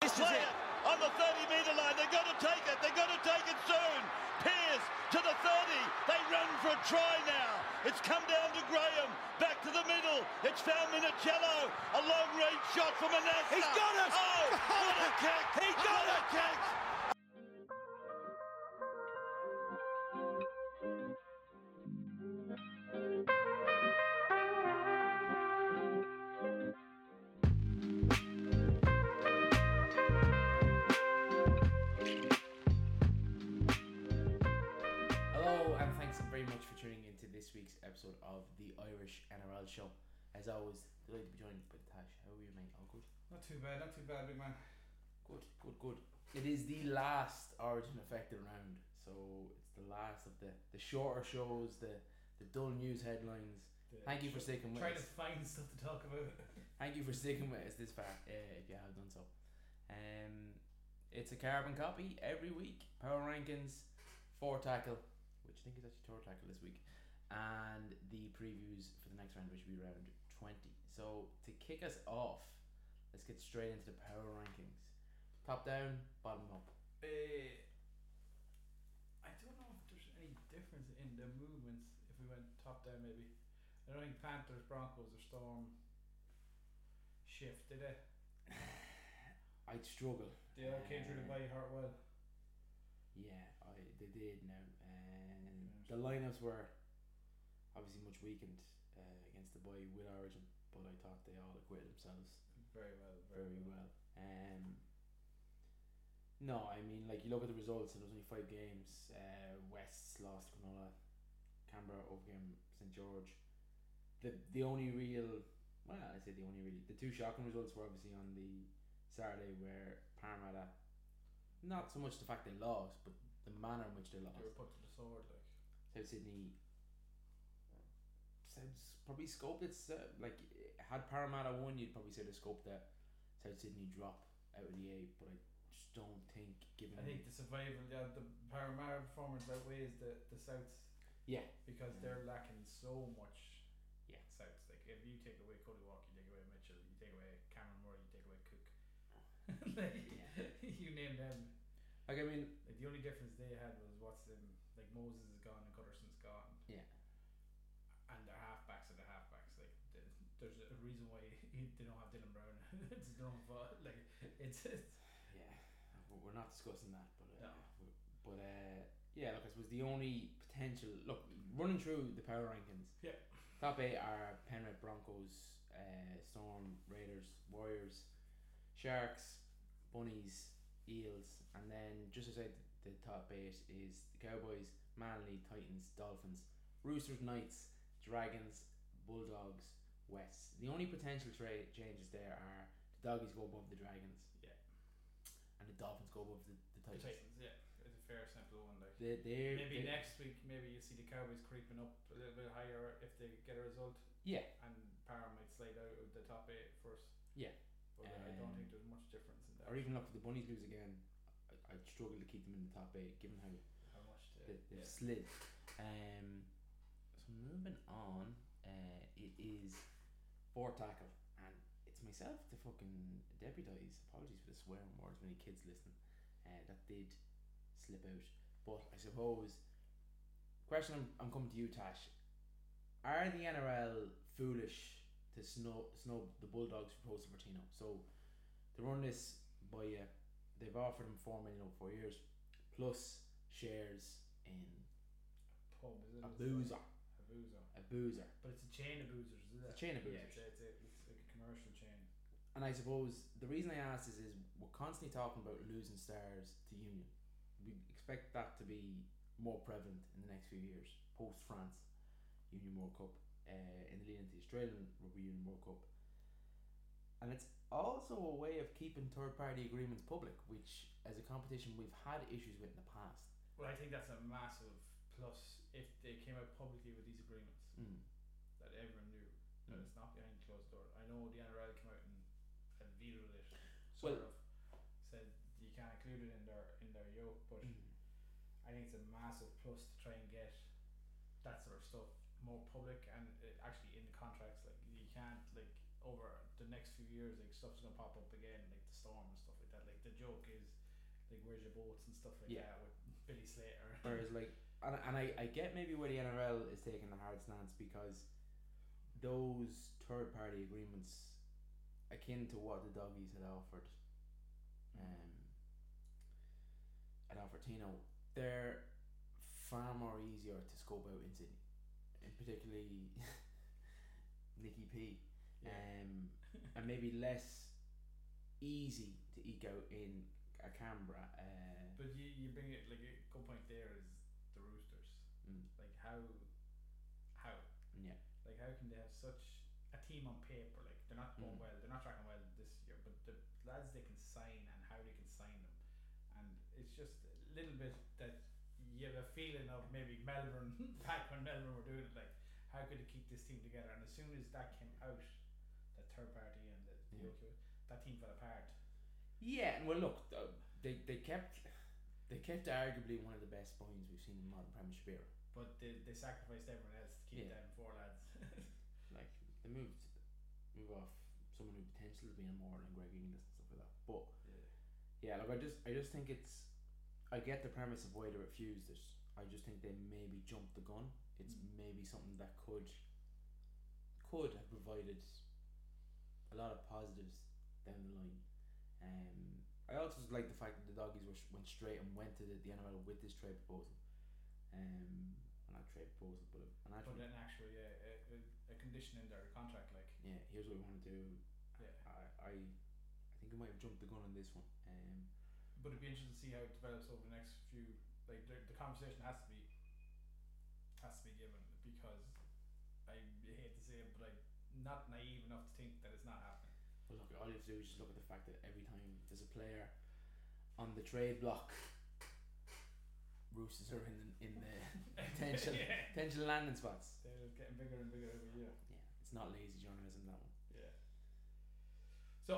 This is it. on the 30 metre line. They're going to take it. They're going to take it soon. Pierce to the 30. They run for a try now. It's come down to Graham. Back to the middle. It's found Minicello. A long range shot from Manassa. He's got it! Oh, what a kick. He got what it! a kick. Origin affected round, so it's the last of the, the shorter shows, the the dull news headlines. Thank you for sticking with Trying to find stuff to talk about. Thank you for sticking with us this far, uh, if you have done so. Um, it's a carbon copy every week. Power rankings, four tackle, which I think is actually third tackle this week, and the previews for the next round, which will be round twenty. So to kick us off, let's get straight into the power rankings. Top down, bottom up. Uh, I don't know if there's any difference in the movements if we went top down, maybe. I don't think Panthers, Broncos, or Storm shifted did they? I'd struggle. They all came through the Uh, bye hurt well. Yeah, I they did now, and the lineups were obviously much weakened uh, against the boy with Origin, but I thought they all acquitted themselves Very well, very, very well. Um, no, I mean like you look at the results, and there was only five games. Uh, West's lost to Cronulla, Canberra overcame St George. The the only real, well, I say the only really, the two shocking results were obviously on the Saturday where Parramatta, not so much the fact they lost, but the manner in which they lost. They were put to the sword, like. South Sydney sounds probably scoped it's uh, like had Parramatta won you'd probably say the scope that South Sydney drop out of the eight but I just don't think given I think the survival, yeah, the Parramatta performance outweighs the, the Souths yeah because they're lacking so much. Yeah. Souths. Like if you take away Cody Walker, you take away Mitchell, you take away Cameron Murray, you take away Cook. like, Yeah. you name them. like I mean Like the only difference they had was what's them like Moses is gone and Gutherson's gone, yeah and their halfbacks are the halfbacks. Like there's a reason why they don't have Dylan Brown. it's their fault. Like it's, it's yeah we- we're not discussing that but uh, No. but uh, yeah look I suppose the only potential look running through the power rankings Yeah. top eight are Penrith Broncos uh, Storm Raiders Warriors Sharks Bunnies Eels and then just outside the, the top eight is the Cowboys Manly Titans Dolphins Roosters Knights Dragons Bulldogs West the only potential tra- changes there are the Doggies go above the Dragons the Dolphins go above the, the the Titans. Titans. Yeah, it's a fair simple one. Like They, they're, maybe they- next week, maybe you see the Cowboys creeping up a little bit higher if they get a result, Yeah, and Para might slide out of the top eight first. yeah. But uh, I don't Um, think there's much difference in that. Or even look if the Bunnies lose again, I, I'd struggle to keep them in the top eight given how how much they, they've yeah. slid. Um, so moving on, uh, it is four tackle, it's myself to fucking deputise. Apologies for the swearing words, many kids listen. Uh, that did slip out, but I suppose. Question I'm, I'm coming to you, Tash. Are the NRL foolish to snub, snub the Bulldogs proposal for Post Martino? So they run this by you. They've offered him four million over four years, plus shares in pub, is it? a It's boozer. like A boozer. A boozer. But it's a chain of boozers, is it? It's a chain of Yeah, boozers. it's, it's, it's like a commercial chain. And I suppose the reason I asked this is we're constantly talking about losing stars to Union. We expect that to be more prevalent in the next few years, post France Union World Cup, uh, in the lead into the Australian Rugby Union World Cup. And it's also a way of keeping third party agreements public, which, as a competition, we've had issues with in the past. Well, I think that's a massive plus if they came out publicly with these agreements Mm. that everyone knew that Mm. it's not behind closed door. I know the NRL came out and, and vetoed it, sort Well- of said you can't include it in their in their yoke, but Mm. I think it's a massive plus to try and get that sort of stuff more public and it actually in the contracts. Like you can't like over the next few years, like stuff's gonna pop up again, like the storm and stuff like that. Like the joke is like where's your boats and stuff like Yeah. that with Billy Slater. Whereas like, and, and I, I get maybe where the NRL is taking a hard stance because those third party agreements, akin to what the doggies had offered, um, at Albertino, they're far more easier to scope out in Sydney, and particularly Nicky P, Yeah. um, and maybe less easy to eke out in a Canberra. Uh, But you, you bring it like a good point there is the Roosters. mm, Like how how yeah, like how can they have such a team on they're not going Mm. well they're not tracking well this year but the lads they can sign and how they can sign them and it's just a little bit that you have a feeling of maybe Melbourne back when Melbourne were doing it like how could they keep this team together and as soon as that came out that third party and the, the Yeah. OK, that team fell apart yeah. And well, look, they they kept they kept arguably one of the best spines we've seen in modern Premiership era. but they, they sacrificed everyone else to keep Yeah. them four lads Like they moved move off someone who potentially being more than Greg Inglis and stuff like that. But yeah. yeah, look, I just I just think it's I get the premise of why they refused it. I just think they maybe jumped the gun. It's Mm. maybe something that could could have provided a lot of positives down the line. Um, I also like the fact that the doggies were, went straight and went to the, the NRL with this trade proposal. Um, well, not trade proposal, but an actual. But an actual yeah a, a, a condition in their contract like yeah, here's what we want to do. yeah I, I, I think we might have jumped the gun on this one. Um, But it'd be interesting to see how it develops over the next few. Like the, the conversation has to be has to be given because I hate to say it, but I'm not naive enough to think that it's not happening. but look, all you have to do is just look at the fact that every time there's a player on the trade block, Roosters are in the, in the potential yeah. potential landing spots. They're getting bigger and bigger every year. Yeah, it's not lazy journalism that one. Yeah. So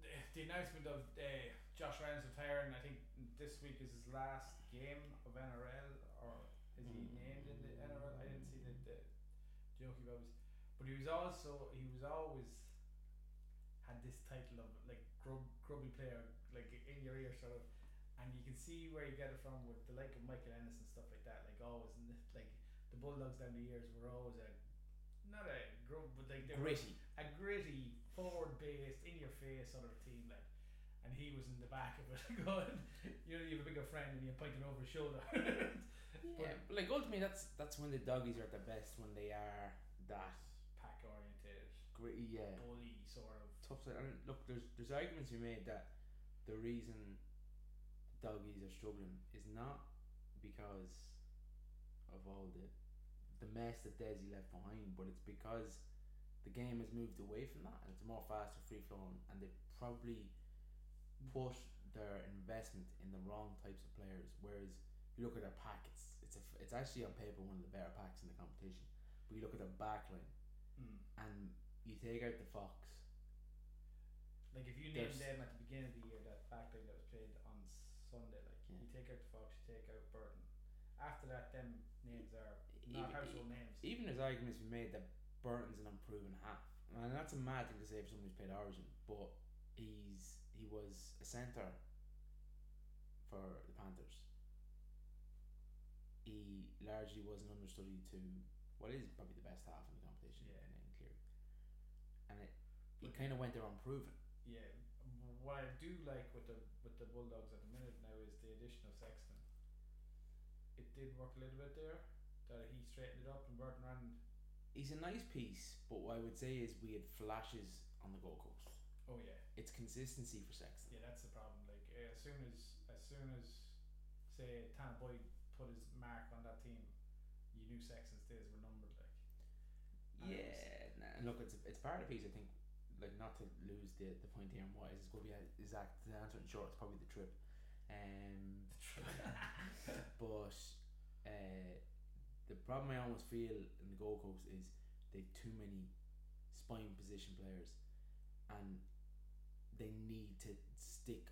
the, the announcement of uh, Josh Reynolds retiring, I think this week is his last game of NRL, or is he Mm. named in the NRL? I didn't see the, the jokey bobs, but he was also he was always had this title of like grub, grubby player, like in your ear sort of. You see where you get it from with the like of Michael Ennis and stuff like that. Like oh, always, and like the Bulldogs down the years were always a not a grub, but like they were a gritty, forward based, in your face sort of team, like. And he was in the back of it, going, you know, you have a bigger friend and you're pointing over his shoulder. Yeah, but like ultimately, that's that's when the doggies are at their best when they are that Pack oriented, gritty. Yeah, bully sort of. tough side. And look, there's there's arguments be made that the reason doggies are struggling is not because of all the the mess that Desi left behind, but it's because the game has moved away from that and it's more faster, free flowing, and they probably put their investment in the wrong types of players. Whereas you look at their pack, it's it's a, it's actually on paper one of the better packs in the competition. But you look at their backline Mm. and you take out the Fox. Like if you named them at the beginning of the year, that backline that was played Sunday, like Yeah. you take out the Fox, you take out Burton. After that, them names are E- not household names. even there's arguments be made that Burton's an unproven half. And that's a mad thing to say for someone who's played Origin, but he's he was a centre for the Panthers. He largely was an understudy to what is probably the best half in the competition Yeah. in, in Cleary. And it he kind of went there unproven. Yeah, what I do like with the with the Bulldogs at the minute now is the addition of Sexton. It did work a little bit there. That he straightened it up and Burton ran. He's a nice piece, but what I would say is we had flashes on the Gold Coast. Oh yeah, It's consistency for Sexton. yeah, that's the problem. Like uh, as soon as as soon as say Tanah Boyd put his mark on that team, you knew Sexton's days were numbered. Like And was- Yeah, nah, and look, it's it's part of the piece. I think, like not to lose the the point here and why is it's going to be a, exact the answer in short. It's probably the trip, um, but uh, the problem I almost feel in the Gold Coast is they too many spine position players, and they need to stick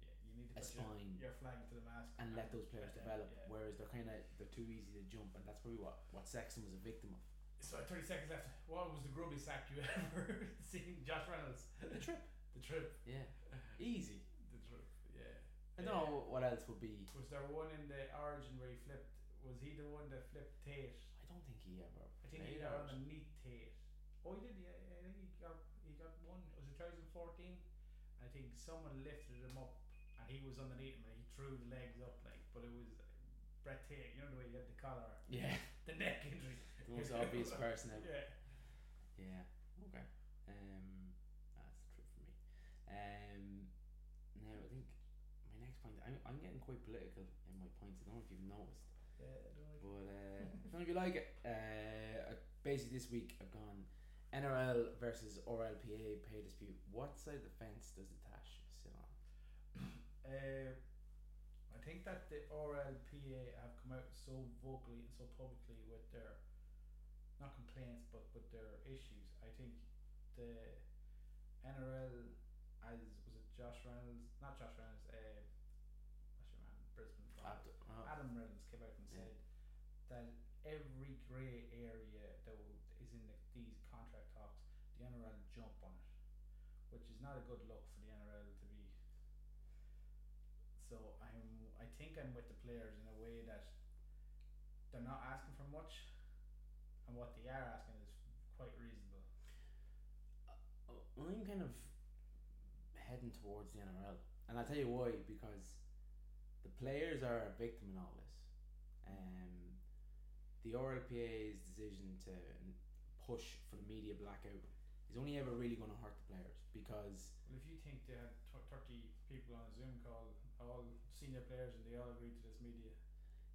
yeah, you need to A put your, spine your flag to the mast and let those players develop. yeah. Whereas they're kind of they're too easy to jump, and that's probably what what Sexton was a victim of. So thirty seconds left. What was the grubby sack you ever seen? Josh Reynolds. The trip, The trip. yeah, easy. I don't know. what, else would be? Was there one in the Origin where he flipped? Was he the one that flipped Tate? I don't think he ever. I think he got Origin. underneath Tate. Oh, he did. Yeah, I think he got he got one. It was it 2014? I think someone lifted him up, and he was underneath him, and he threw the legs up like. But it was uh, Brent Tate. You know the way he had the collar, Yeah, the neck injury. the most obvious person ever. Yeah. Okay. Um, that's the truth for me. Um, now I think my next point. I'm, getting quite political in my points. I don't know if you've noticed, Yeah, I but uh, I don't know if you like it. Uh, basically this week I've gone NRL versus RLPA pay dispute. What side of the fence does the Tash sit on? Uh, I think that the RLPA have come out so vocally and so publicly with their not complaints but with their issues. I think the NRL as was it Josh Reynolds not Josh Reynolds uh, what's your man Oh, Adam Reynolds came out and Yeah. said that every grey area that is in the, these contract talks, the NRL jump on it, which is not a good look for the NRL to be. So I'm, I think I'm with the players in a way that they're not asking for much, and what they are asking is quite reasonable. Uh, I'm kind of heading towards the NRL, and I'll tell you why. Because players are a victim in all this. Um, the RLPA's decision to push for the media blackout is only ever really going to hurt the players because Well, if you think they had t- thirty people on a Zoom call, all senior players, and they all agreed to this media,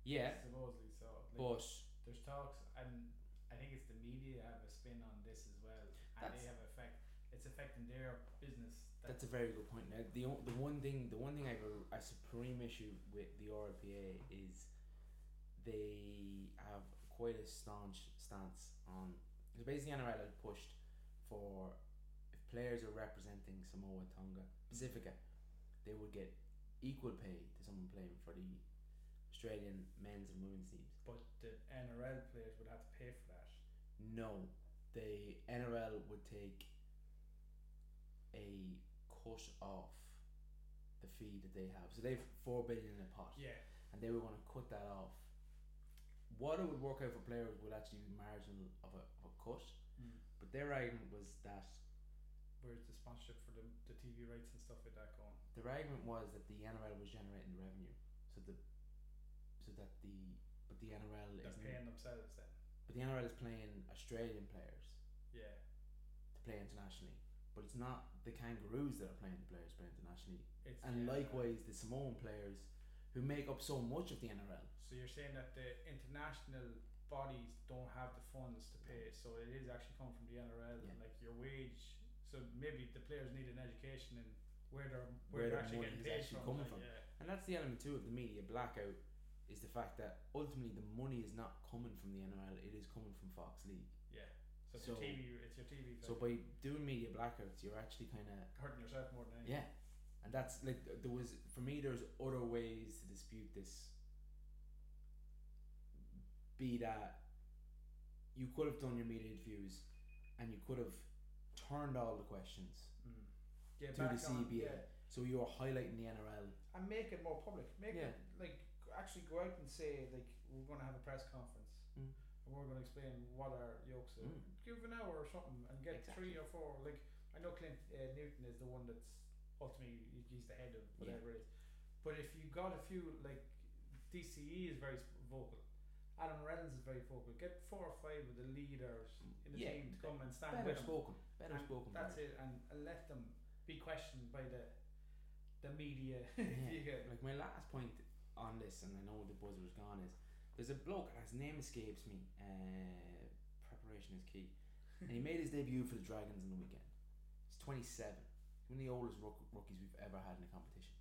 yeah, supposedly, so like, but there's talks and I think it's the media have a spin on this as well and they have effect it's affecting their business That's a very good point. Now, the the one thing the one thing I have a, a supreme issue with the RLPA is they have quite a staunch stance on. So basically, NRL had pushed for if players are representing Samoa, Tonga, Pacifica, they would get equal pay to someone playing for the Australian men's and women's teams. but the NRL players would have to pay for that No, the NRL would take a cut off the fee that they have. So they've four billion in a pot, yeah. And they would want to cut that off. What it would work out for players would actually be marginal of a, of a cut, mm. but their argument was that where's the sponsorship for the, the TV rights and stuff like that going? Their argument was that the NRL was generating the revenue, so the so that the but the NRL they're is paying themselves then. but the NRL is playing Australian players yeah. to play internationally, but it's not the Kangaroos that are playing the players play internationally. it's and the likewise the Samoan players who make up so much of the NRL. so you're saying that the international bodies don't have the funds to pay so it is actually coming from the NRL Yeah. and like your wage so maybe the players need an education in where they're Where where, they're their actually money getting is paid actually from, coming like, from. yeah. And that's the element too of the media blackout is the fact that ultimately the money is not coming from the NRL, it is coming from Fox League. So it's So- your TV. It's your TV. So by doing media blackouts, you're actually kind of hurting yourself more than anything. yeah, and that's like th- there was for me. There's other ways to dispute this. Be that you could have done your media interviews, and you could have turned all the questions Mm. To the back on, CBA. yeah. So you're highlighting the NRL. and make it more public. Make Yeah. it like actually go out and say like we're going to have a press conference we're going to explain what our yokes are. Mm. Give an hour or something and get Exactly. three or four. Like I know Clint uh, Newton is the one that's ultimately he's the head of whatever it is. But if you got a few like DCE is very sp- vocal. Adam Reynolds is very vocal. Get four or five of the leaders in the Yeah, team to come and stand Better with him. spoken. Better And spoken. That's it, and, and let them be questioned by the the media. Yeah. if you get Like my last point on this, and I know the buzzer's gone, is there's a bloke, and his name escapes me. Uh, preparation is key. and he made his debut for the Dragons on the weekend. He's 27. He's one of the oldest rook- rookies we've ever had in a competition.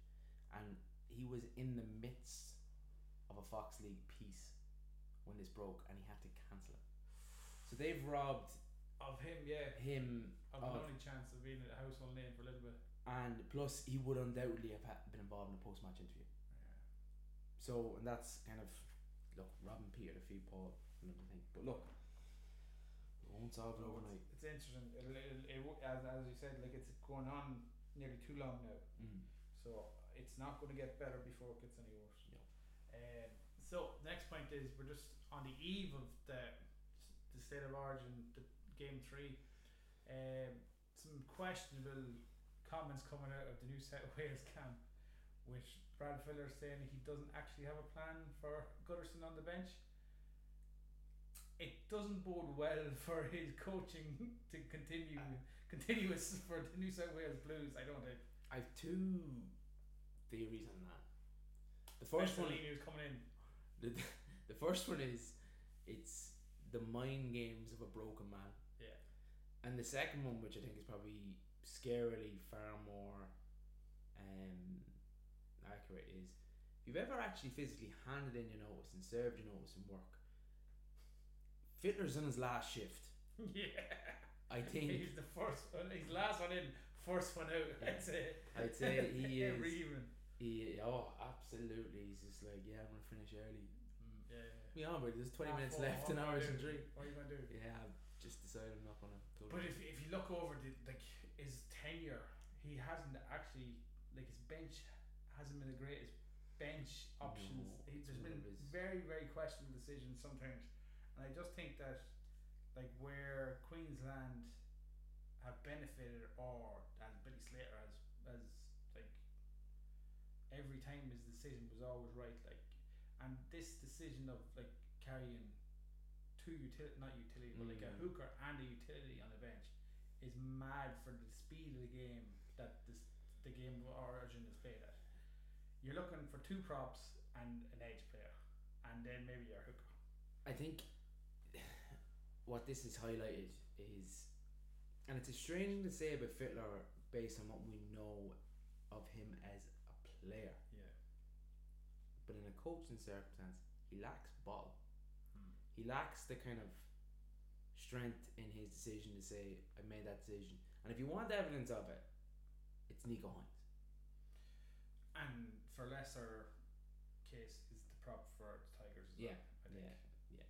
And he was in the midst of a Fox League piece when this broke, and he had to cancel it. So they've robbed of him, yeah, him of of an only chance of being a household name for a little bit. and plus he would undoubtedly have ha- been involved in a post-match interview. So and that's kind of look robbing Peter to feed Paul and everything. But look, we won't solve it overnight. It's, it's interesting. It'll, it'll, it, as as you said, like it's going on nearly too long now. Mm. So it's not going to get better before it gets any worse. No. Um, so next point is we're just on the eve of the the state of origin, the game three. Um, some questionable comments coming out of the New South Wales camp, with Brad Fittler saying he doesn't actually have a plan for Gutherson on the bench. It doesn't bode well for his coaching to continue continuous for the New South Wales Blues. I don't think. I've two theories on that. The first one, Especially who's coming in. the, the first one is it's the mind games of a broken man. Yeah. And the second one, which I think is probably scarily far more um, accurate, is if you've ever actually physically handed in your notice and served your notice in work, Fittler's on his last shift. yeah. I think he's the first one. He's last one in, first one out. Yeah. I'd say. I'd say he is. Every evening. he oh absolutely he's just like yeah I'm gonna finish early. Mm, yeah. We on, but there's twenty Half minutes four, left in hours and three. What are you gonna do? Yeah, I've just decided I'm not gonna go. But if, if you look over the like his tenure, he hasn't actually like his bench hasn't been the greatest bench options. No, there's been very very questionable decisions sometimes, and I just think that like where Queensland have benefited, or as Billy Slater has as like every time his decision was always right. Like, and this decision of like carrying two utility, not utility, but like a Mm. hooker and a utility on the bench is mad for the speed of the game that this the game of origin is played at. You're looking for two props and an edge player, and then maybe your hooker. I think what this is highlighted is, and it's a strange thing to say about Fittler based on what we know of him as a player, Yeah. but in a coaching circumstance, he lacks ball. Hmm. He lacks the kind of strength in his decision to say, I made that decision. And if you want evidence of it, it's Nicho Hynes. And for lesser case is the prop for the Tigers as Yeah, well. I think. yeah,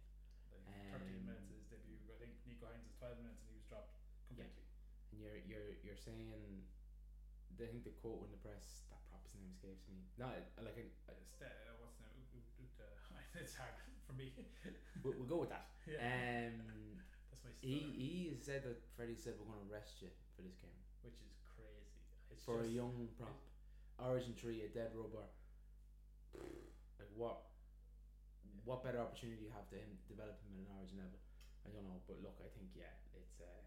Like Um, 13 minutes is his debut. I think Nicho Hynes is 12 minutes and he was dropped completely. And you're you're you're saying, I think the quote in the press, that prop's name escapes me. No, like It's the, uh, what's the, uh, it's hard for me. we'll, we'll go with that. yeah. Um, That's my he stutter, he said that Freddie said we're going to arrest you for this game which is crazy. It's for a young prop, Origin three, a dead rubber. Like what? What better opportunity you have to him develop him in an Origin level? I don't know, but look, I think yeah, it's uh,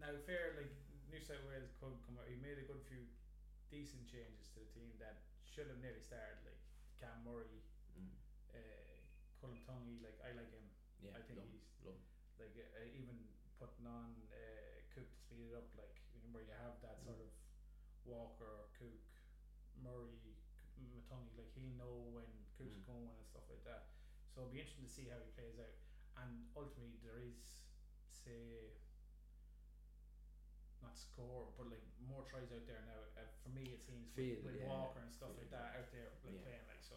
Now, fair, like New South Wales could come out. He made a good few decent changes to the team that should have nearly started. Like Cam Murray, mm, uh, Koloamatangi. Like I like him. yeah, I think love, he's love like uh, even putting on uh, Cook to speed it up. Like you know, where you have that sort of Walker, Cook, Murray, Matungi. Like he'll know when Cook's Mm. going and stuff like that. So it'll be interesting to see how he plays out. And ultimately, there is say not score, but like more tries out there now. Uh, for me, it seems Field, with, with yeah, Walker and stuff field, like that out there like Yeah. playing like so.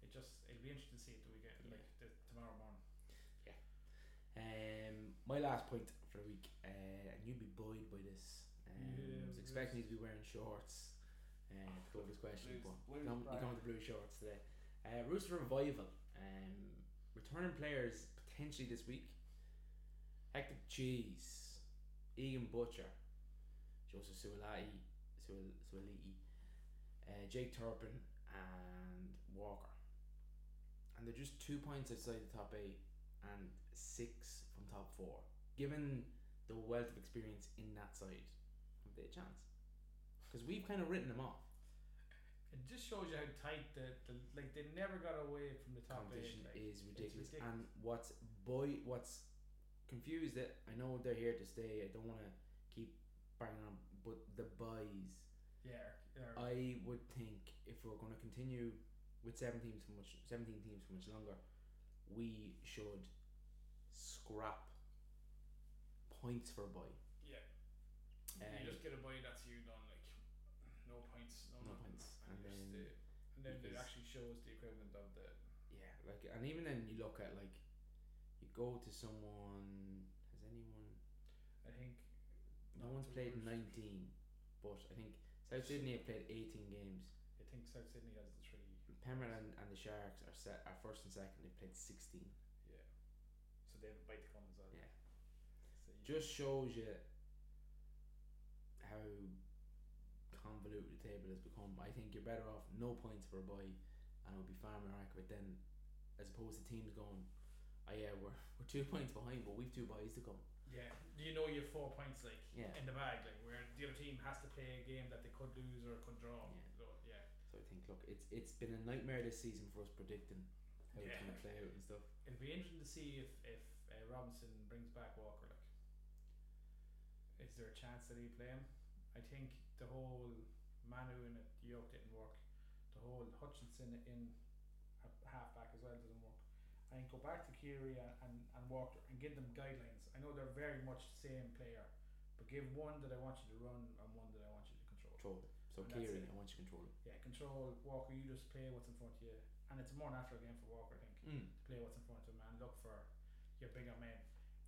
It just it'll be interesting to see it the weekend, Yeah. like the, tomorrow morning. Yeah. Um, my last point for the week, uh, and you'd be buoyed by this. Um, Yeah, I was expecting you to be wearing shorts. Uh, to go with this question, Blues- but Blues you come, you brand. come with the blue shorts today. Uh, Rooster Revival, um, returning players potentially this week. Hector Cheese, Egan Butcher, Joseph Suaalii, Suol- Suoliti, uh, Jake Turpin, and Walker. And they're just two points outside the top eight and six from top four. Given the wealth of experience in that side, have they a chance? Because we've kind of written them off. It just shows you how tight the, the like they never got away from the top competition eight. Like, is ridiculous. ridiculous. And what's boy, what's confused it? I know they're here to stay. I don't want to keep banging on, but the buys. yeah, I would think if we're going to continue with seven teams for much, seventeen teams for much longer, we should scrap points for a buy. yeah. Um, you just get a buy. That's you done. Like no points, no, No nothing. points. and, And you just, then uh, and then it actually shows the equivalent of the Yeah, like, and even then you look at like, you go to someone. Has anyone? I think No one's played worst. 19, but I think South Sydney have played 18 games. I think South Sydney has the three. Penrith and, and the Sharks are set are first and second. They've played 16. Yeah. So they have a bite to come as well. Yeah. So Just shows you how convoluted the table has become. I think you're better off no points for a bye, and it would be far more accurate then, as opposed to teams going, "Oh yeah, we're we're two points behind, but we've two buys to come." Yeah, you know you have four points like Yeah. in the bag, like where the other team has to play a game that they could lose or could draw. Yeah. So, yeah. So I think, look, it's it's been a nightmare this season for us predicting how it's going to play out and stuff. It'll be interesting to see if if uh, Robinson brings back Walker. Like, is there a chance that he play him? I think the whole Manu in at York didn't work. The whole Hutchison in half back as well doesn't work. I think go back to Keary and, and, and Walker and give them guidelines. I know they're very much the same player, but give one that I want you to run and one that I want you to control. Control. So And that's I want you to control it. Yeah, control Walker. You just play what's in front of you, and it's a more natural game for Walker, I think Mm. to play what's in front of him and look for your bigger men.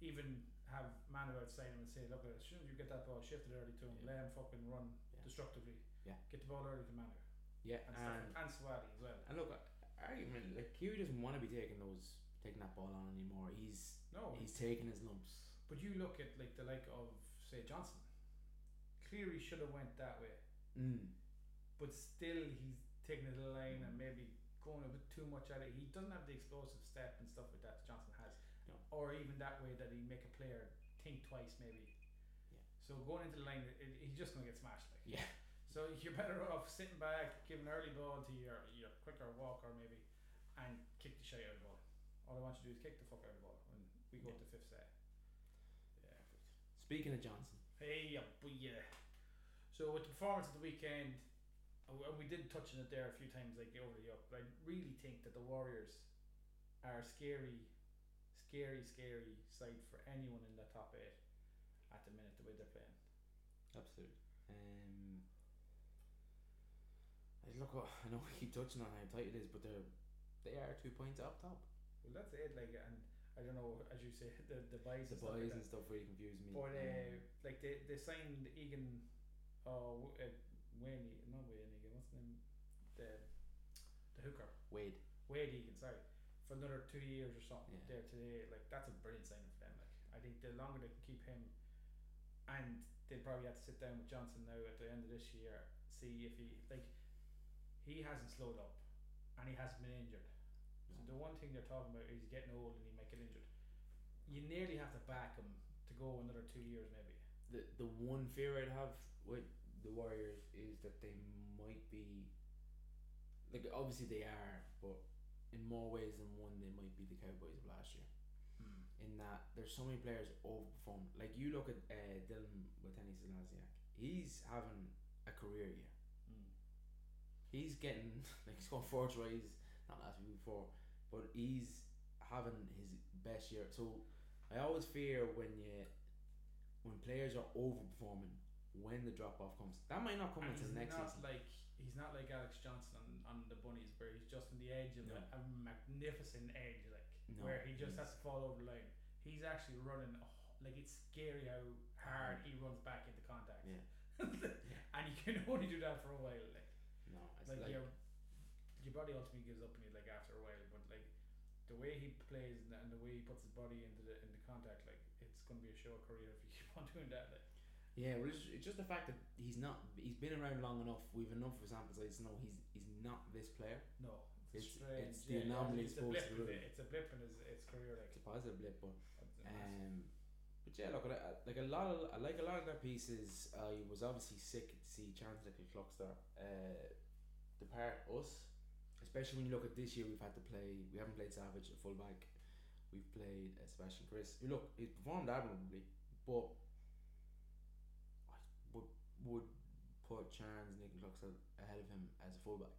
Even have Manu outside him and say, look, as soon as you get that ball shifted early to him, Yeah. let him fucking run Yeah. destructively. Yeah. Get the ball early to Manu Yeah, and stuff, and and Swati as well. and look, argument like Keary doesn't want to be taking those taking that ball on anymore. He's No, he's taking his lumps. but you look at like the like of say Johnson. Cleary should have went that way, Mm. but still he's taking it the line and maybe going a bit too much at it. He doesn't have the explosive step and stuff like that Johnson. Or even that way that he make a player think twice maybe. Yeah. So going into the line, it, it, he's just gonna get smashed. Like. Yeah. So you're better off sitting back, giving early ball to your your quicker walker maybe, and kick the shit out of the ball. All I want you to do is kick the fuck out of the ball when we go Yeah. to fifth set. Yeah. Speaking of Johnson, Hey, yeah, yeah. So with the performance of the weekend, and we did touch on it there a few times, like over the up. But I really think that the Warriors are scary, scary, scary side for anyone in the top eight at the minute the way they're playing. absolutely. Um, look, what- I know we keep touching on how tight it is, but they're they are two points up top. Well, that's it. Like, and I don't know, as you say, the the buys The and stuff boys like and stuff really confuse me. But uh, Um, like they they signed Egan, oh uh, Wayne, not Wayne Egan. What's the name? The the hooker. Wade. Wade Egan, sorry, for another two years or something Yeah. there today. Like that's a brilliant signing for them. Like I think the longer they can keep him, and they'll probably have to sit down with Johnson now at the end of this year, see if he like he hasn't slowed up, and he hasn't been injured. So the one thing they're talking about is getting old and he might get injured. You nearly have to back him to go another two years maybe. The the one fear I'd have with the Warriors is that they might be like obviously they are, but in more ways than one they might be the Cowboys of last year. In that there's so many players overperform. Like you look at uh, Dylan Wateni Selasiak, he's having a career year. Mm. He's getting like he's got four tries, not last week before, but he's having his best year. So I always fear when you when players are overperforming when the drop off comes. That might not come And until next not season. like he's not like Alex Johnston on, on the bunnies where he's just on the edge of No. a, a magnificent edge like No, where he just has to fall over the line. He's actually running a h- like it's scary how hard he runs back into contact. Yeah. and you can only do that for a while. Like, No, it's like, like, your your body ultimately gives up on you like after a while. But like the way he plays and the, and the way he puts his body into the into contact, like it's going to be a show career if you keep on doing that. Like. Yeah. Well, it's, it's just the fact that he's not. He's been around long enough. We've enough a sample to know he's he's not this player. No, It's- strange. it's the anomaly It's a blip. in it. It's a blip in his, his career. Like, It's a positive blip, but It's a Um, but yeah, look, I, like a lot of I like a lot of their pieces. I was obviously sick to see Charnze Nicoll-Klokstad uh, depart us, especially when you look at this year. We've had to play. We haven't played Savage at fullback. We've played uh, Sebastian Chris. Look, he's performed admirably, but I would put Charnze Nicoll-Klokstad ahead of him as a fullback.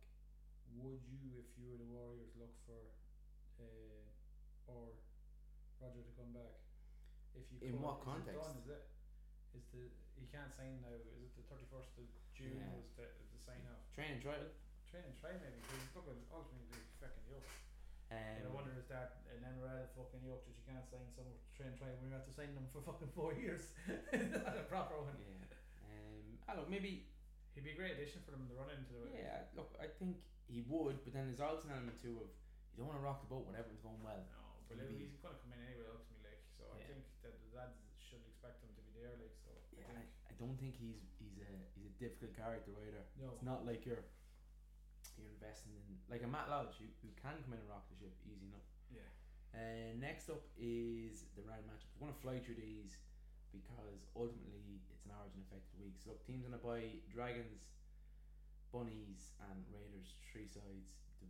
Would you, if you were the Warriors, look for uh, or Roger to come back? If you In could, what is it context? done, is it? Is the he can't sign now? Is it the thirty first of June? Yeah. Was the, the sign off? Training trial. Train and try maybe. Because look at ultimately fucking yoke. Um, and I wonder is that an NRL fucking yoke that you can't sign someone for train and try when you have to sign them for fucking four years? Not a proper one. Yeah. I don't know, maybe He'd be a great addition for them to run into. The, Yeah, look, I think he would, but then there's also an element too of you don't want to rock the boat when everyone's going well. No, but Maybe- he's going to come in anyway. Looks me like so. I Yeah. think that the lads should expect him to be there. Like so. Yeah, I I, think. I don't think he's he's a he's a difficult character either. No. It's not like you're you're investing in like a Matt Lodge who, who can come in and rock the ship easy enough. Yeah. Uh, next up is the round matchup. We're to fly through these because ultimately it's an origin affected week. So look, teams on a bye: Dragons, Bunnies, and Raiders. Three sides. The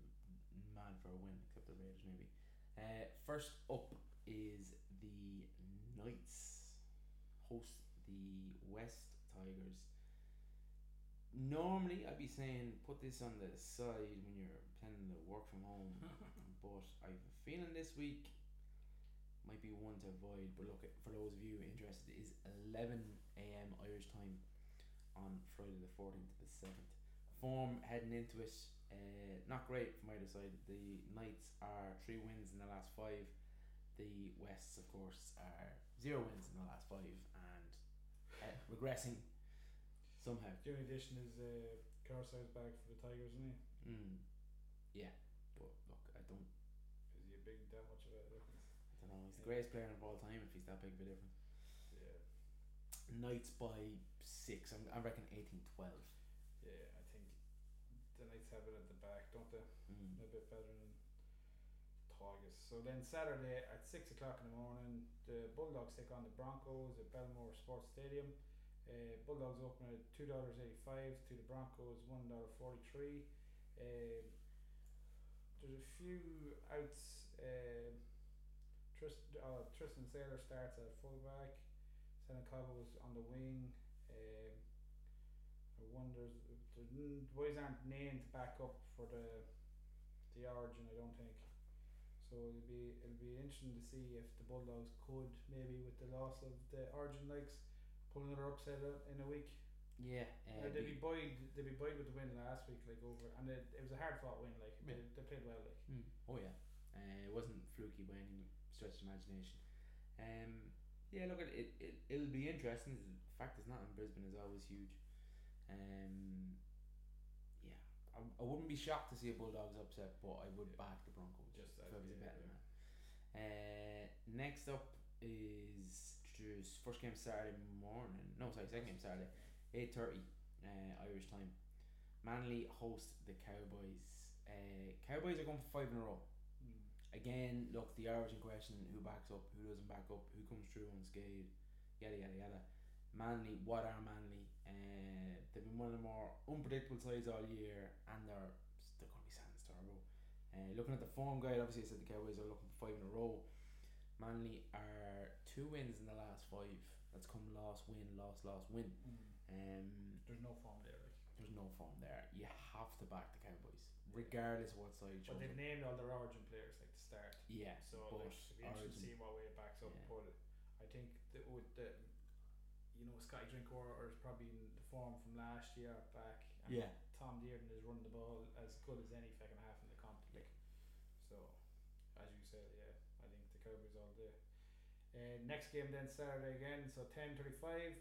man for a win, except the Raiders maybe. Uh, first up is the Knights host the West Tigers. Normally, I'd be saying put this on the side when you're planning to work from home, but I have a feeling this week might be one to avoid. But look, for those of you interested, it is 11 a.m. Irish time on Friday the 14th to the 7th. Form heading into it, uh, not great from either side. The Knights are three wins in the last five. The Wests, of course, are zero wins in the last five and uh, regressing somehow. The only addition is uh, Carsey's back for the Tigers, isn't? Mm. Yeah, but look, I don't, Is he a big that much of a difference? I don't know. He's the greatest player of all time if he's that big of a difference. Yeah. Knights by six. I'm, I reckon 18-12. Yeah, I think the Knights have it at the back, don't they? Mm. A bit better than Tigers. So then Saturday at six o'clock in the morning, the Bulldogs take on the Broncos at Belmore Sports Stadium. Uh, Bulldogs open at two dollars eighty five to the Broncos one dollar forty three. Um, there's a few outs. Um, Trist, uh, Tristan Sailor starts at fullback. Cobble's on the wing. Um, I wonder, the the boys aren't named back up for the the origin. I don't think. So it'll be it'll be interesting to see if the Bulldogs could maybe with the loss of the origin likes pull another upset in a week. Yeah. Uh, they we- be buoyed. They'd be buoyed with the win last week, like over, and it, it was a hard fought win. Like Yeah. they, they played well. Like Mm. Oh yeah, uh, it wasn't fluky by any stretch imagination. Um, yeah, look, it, it, it it'll be interesting. The fact it's not in Brisbane is always huge. Um, yeah, I, I wouldn't be shocked to see a Bulldogs upset, but I would back the Broncos Just if I was a betting man. Uh, next up is just first game Saturday morning. No, sorry, second game Saturday, eight thirty, uh, Irish time. Manly host the Cowboys. Uh, Cowboys are going for five in a row. Again, look, the origin question: who backs up, who doesn't back up, who comes through unscathed, yada yada yada. Manly, what are Manly? Uh, they've been one of the more unpredictable sides all year, and they're they're going to be Sans Turbo. Uh, looking at the form guide, obviously, I said the Cowboys are looking for five in a row. Manly are two wins in the last five. That's come loss, win, loss, loss, win. Mm. Um, There's no form there. Like. there's no form there. You have to back the Cowboys, regardless of what side. You're. But they've up. named all their origin players like start. Yeah, So like, it'll be interesting to see what way it backs up. Yeah. But I think that with the, you know, Scotty Drinkwater is probably in the form from last year back. And Yeah. Tom Dearden is running the ball as good as any second half in the comp. Like, so as you said, yeah, I think the Cowboys all day. Uh, next game then Saturday again, so ten thirty five.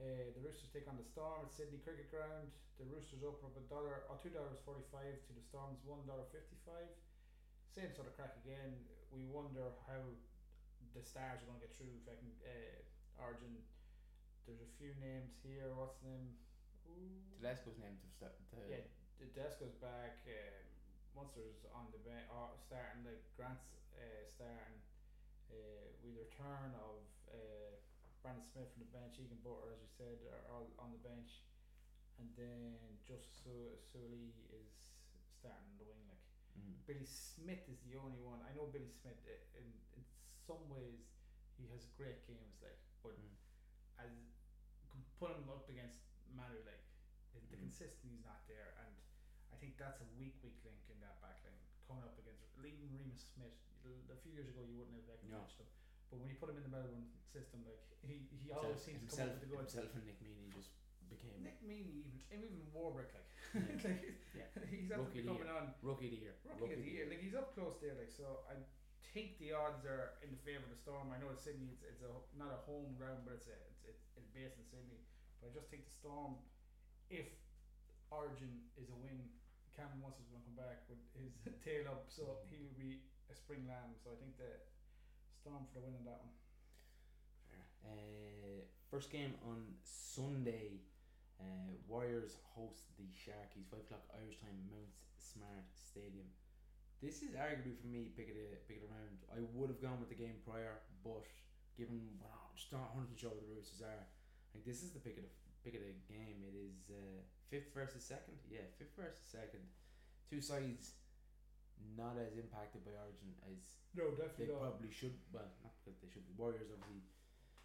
Uh, the Roosters take on the Storm at Sydney Cricket Ground. The Roosters open up a dollar or two dollars forty five to the Storm's one dollar fifty five. Same sort of crack again. We wonder how the Stars are going to get through fucking uh, Origin. There's a few names here. What's the name? Ooh. Tedesco's name. To, Yeah, the Desco's back. Um, Munster's on the bench, uh, starting like Grant's uh, starting. Uh, with the return of uh, Brandon Smith from the bench, Egan Butcher, as you said, are all on the bench, and then just Su- Sully is starting the wing. Billy Smith is the only one. I know Billy Smith. uh, In in some ways, he has great games. Like, but Mm. as put him up against Manu, like the, the Mm. consistency's not there, and I think that's a weak, weak link in that back line. Coming up against even Remus Smith, A few years ago you wouldn't have No. acknowledged him, but when you put him in the Melbourne system, like he, he Himself- always seems to come himself, up with the goods. himself and Nick Meaney just became Nick Meaney, even and even Warbrick, like, Yeah. like Yeah. he's after Rookie coming on. rookie of the year. Rookie of the year, like he's up close there, like so. I think the odds are in the favour of the Storm. I know it's Sydney; it's, it's a not a home ground, but it's a, it's it's, it's based in Sydney. But I just think the Storm, if Origin is a win. Cameron Munster's going to come back with his tail up, so he will be a spring lamb. So I think the Storm for the win on that one. Uh, first game on Sunday. Uh, Warriors host the Sharkies, 5 o'clock Irish time, Mount Smart Stadium. This is arguably for me pick it, a, pick it around. I would have gone with the game prior, but given wow, just not 100 sure what the Roosters are, like this is the pick of the pick of the game. It is uh, fifth versus second. Yeah, fifth versus second. Two sides not as impacted by Origin as No, they definitely not. probably should. Well, not because they should be Warriors, obviously,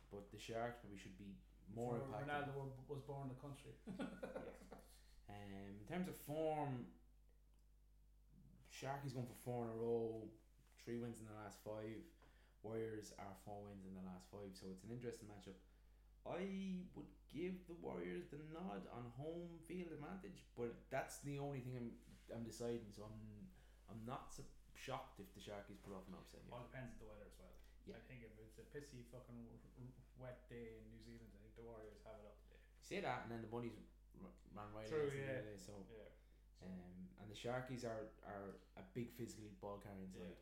but the Sharks probably should be more For impacted. Ronaldo wa- was born in the country. Um, in terms of form, Sharkies going for four in a row, three wins in the last five. Warriors are four wins in the last five, so it's an interesting matchup. I would give the Warriors the nod on home field advantage, but that's the only thing I'm I'm deciding. So I'm I'm not so shocked if the Sharkies pull off an upset here. All depends on the weather as well. Yeah. I think if it's a pissy fucking w- w- wet day in New Zealand, I think the Warriors have it up today. Say that, and then the bunnies r- ran right True, the yeah. day, So Yeah. um, and the Sharkies are are a big physically ball carrying side.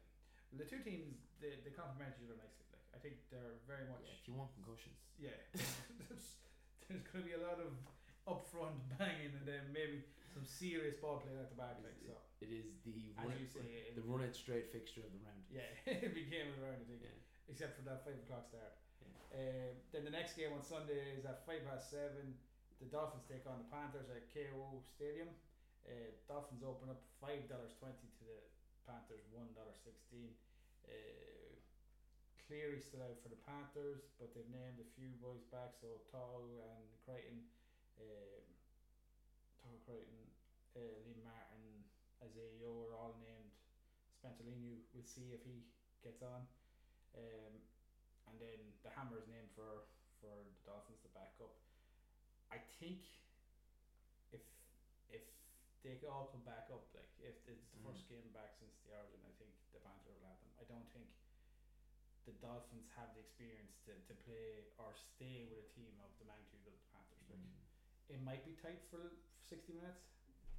Well, the two teams they, they complement each other nicely. Like I think they're very much Yeah, if you want concussions. yeah. there's, there's going to be a lot of upfront banging and then maybe some serious ball playing at the back. Like so, It is the run it, say, the run it straight fixture of the round. Yeah, it became a round. I think. Yeah. except for that five o'clock start. Um, then the next game on Sunday is at five past seven. The Dolphins take on the Panthers at Kayo Stadium. Uh, Dolphins open up five dollars twenty to the Panthers one dollar sixteen. Uh, Cleary still out for the Panthers, but they've named a few boys back. So To'o and Crichton, um, To'o Crichton, uh, Liam Martin, Isaah Yeo are all named. Spencer Leniu, we'll see if he gets on. Um, and then the hammer is named for for the Dolphins to back up. I think if if they all come back up, like if it's the first game back since the origin, I think the Panthers will have them. I don't think the Dolphins have the experience to, to play or stay with a team of the magnitude of the Panthers. Like Mm. it might be tight for sixty minutes,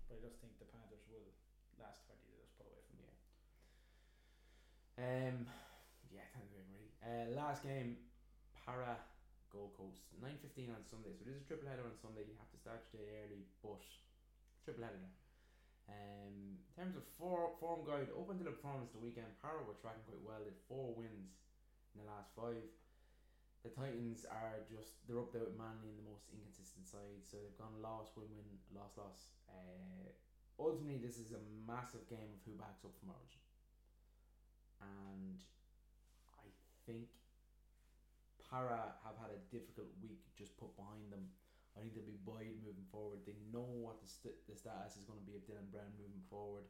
but I just think the Panthers will last twenty. They just pull away from Yeah. Um, yeah, Uh, last game, Parra Gold Coast, nine fifteen on Sunday. So this is a triple header on Sunday. You have to start your day early, but triple header. Um, in terms of for, form guide, up until the performance the weekend, Parra were tracking quite well. They had four wins in the last five. The Titans are just they're up there with Manly in the most inconsistent side, so they've gone loss, win, win, loss, loss. Uh, ultimately, this is a massive game of who backs up from Origin, and think Parra have had a difficult week just put behind them. I think they'll be buoyed moving forward. They know what the, st- the status is going to be of Dylan Brown moving forward.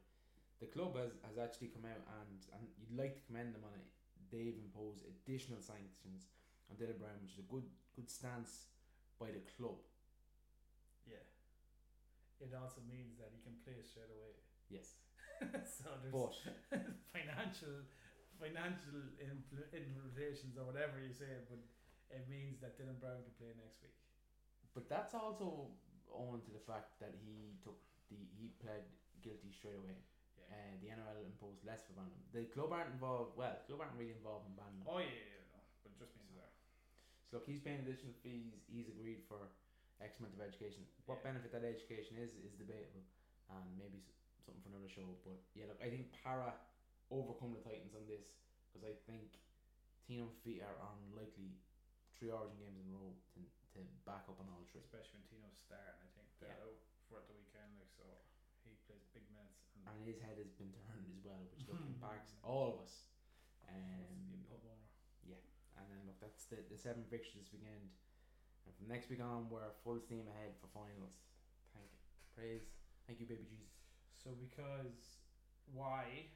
The club has, has actually come out and, and you'd like to commend them on it. They've imposed additional sanctions on Dylan Brown, which is a good good stance by the club. Yeah. It also means that he can play straight away. Yes, so there's but financial financial impl- implications or whatever you say, but it means that Dylan Brown can play next week. but that's also owing to the fact that he took the he pled guilty straight away. Yeah. Uh, the NRL imposed less for ban. The club aren't involved. Well, the club aren't really involved in him. oh yeah, yeah, no, but it just means that. So look, he's paying additional fees. He's agreed for X amount of education. What Yeah. benefit that education is is debatable, and maybe s- something for another show. But yeah, look, I think Parra overcome the Titans on this because I think Tino Feet are unlikely three Origin games in a row to, to back up on all three. Especially when Tino's starting, I think they're Yeah. out for the weekend, like so he plays big minutes and And his head has been turned as well, which look impacts all of us. Um, pub owner. And then look, that's the, the seven fixtures this weekend. And from next week on, we're full steam ahead for finals. Thank you. praise, thank you, baby Jesus. So because why?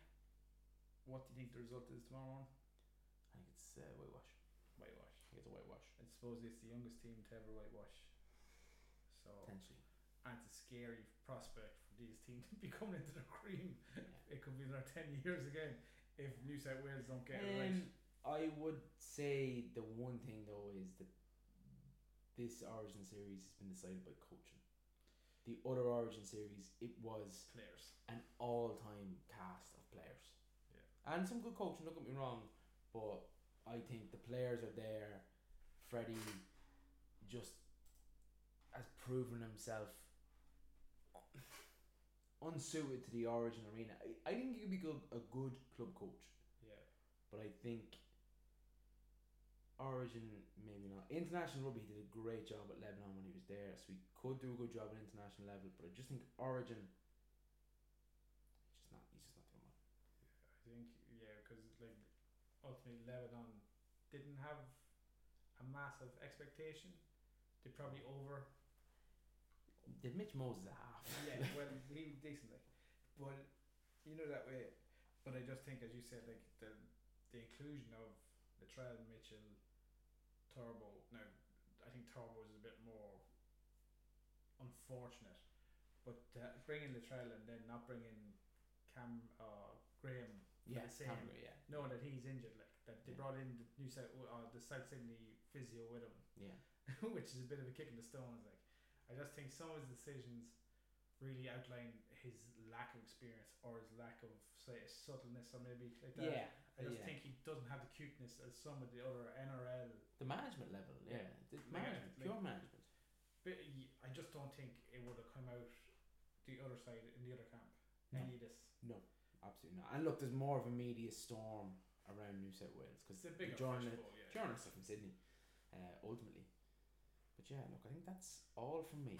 What do you think the result is tomorrow morning? I think it's uh, whitewash. Whitewash. I think it's a whitewash I suppose it's the youngest team to ever whitewash. So potentially. and it's a scary prospect for these teams to be coming into the cream. Yeah. It could be another ten years again if New South Wales don't get it right. Um, I would say the one thing though is that this Origin series has been decided by coaching. the other Origin series, it was Players. an all-time cast of players. And some good coaching. Don't get me wrong, but I think the players are there. Freddie just has proven himself unsuited to the Origin arena. I, I think he could be good, a good club coach, Yeah. but I think Origin maybe not. International rugby, he did a great job at Lebanon when he was there, so he could do a good job at international level. But I just think Origin, he's just not. He's just not doing well. I think yeah, because like ultimately Lebanon didn't have a massive expectation. They probably over. Did Mitch Moses half? Yeah, well, he was decent, like, but you know that way. But I just think, as you said, like the the inclusion of the Latrell, Mitchell, Turbo. Now, I think Turbo is a bit more unfortunate, but uh, bringing Latrell and then not bringing Cam uh, Graham yeah, the same. Canberra, yeah, knowing that he's injured, like that they Yeah. brought in the New South uh, the South Sydney physio with him, yeah. which is a bit of a kick in the stones. Like I just think some of his decisions really outline his lack of experience or his lack of say subtleness or maybe like that. Yeah, I just yeah. think he doesn't have the cuteness as some of the other NRL. the management level, yeah, Yeah. The management, like- pure management. But y- I just don't think it would have come out the other side in the other camp. No. Any of this. Absolutely not. And look, there's more of a media storm around New South Wales because It's a the bigger journalist, fishbowl, yeah. journalists are from Sydney, uh, ultimately. But yeah, look, I think that's all from me.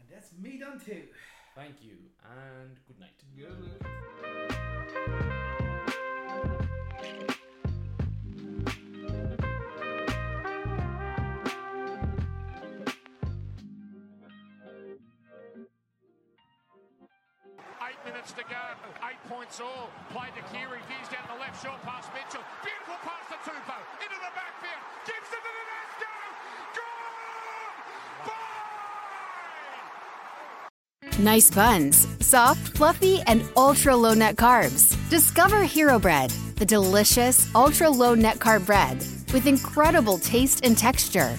And that's me done too. Thank you and good night. Eight minutes to go. Eight points all. Play to. Veers down the left, short past Mitchell. Beautiful pass to. Into the backfield. Gibson to the! Nice buns, soft, fluffy, and ultra low net carbs. Discover Hero Bread, the delicious ultra low net carb bread with incredible taste and texture.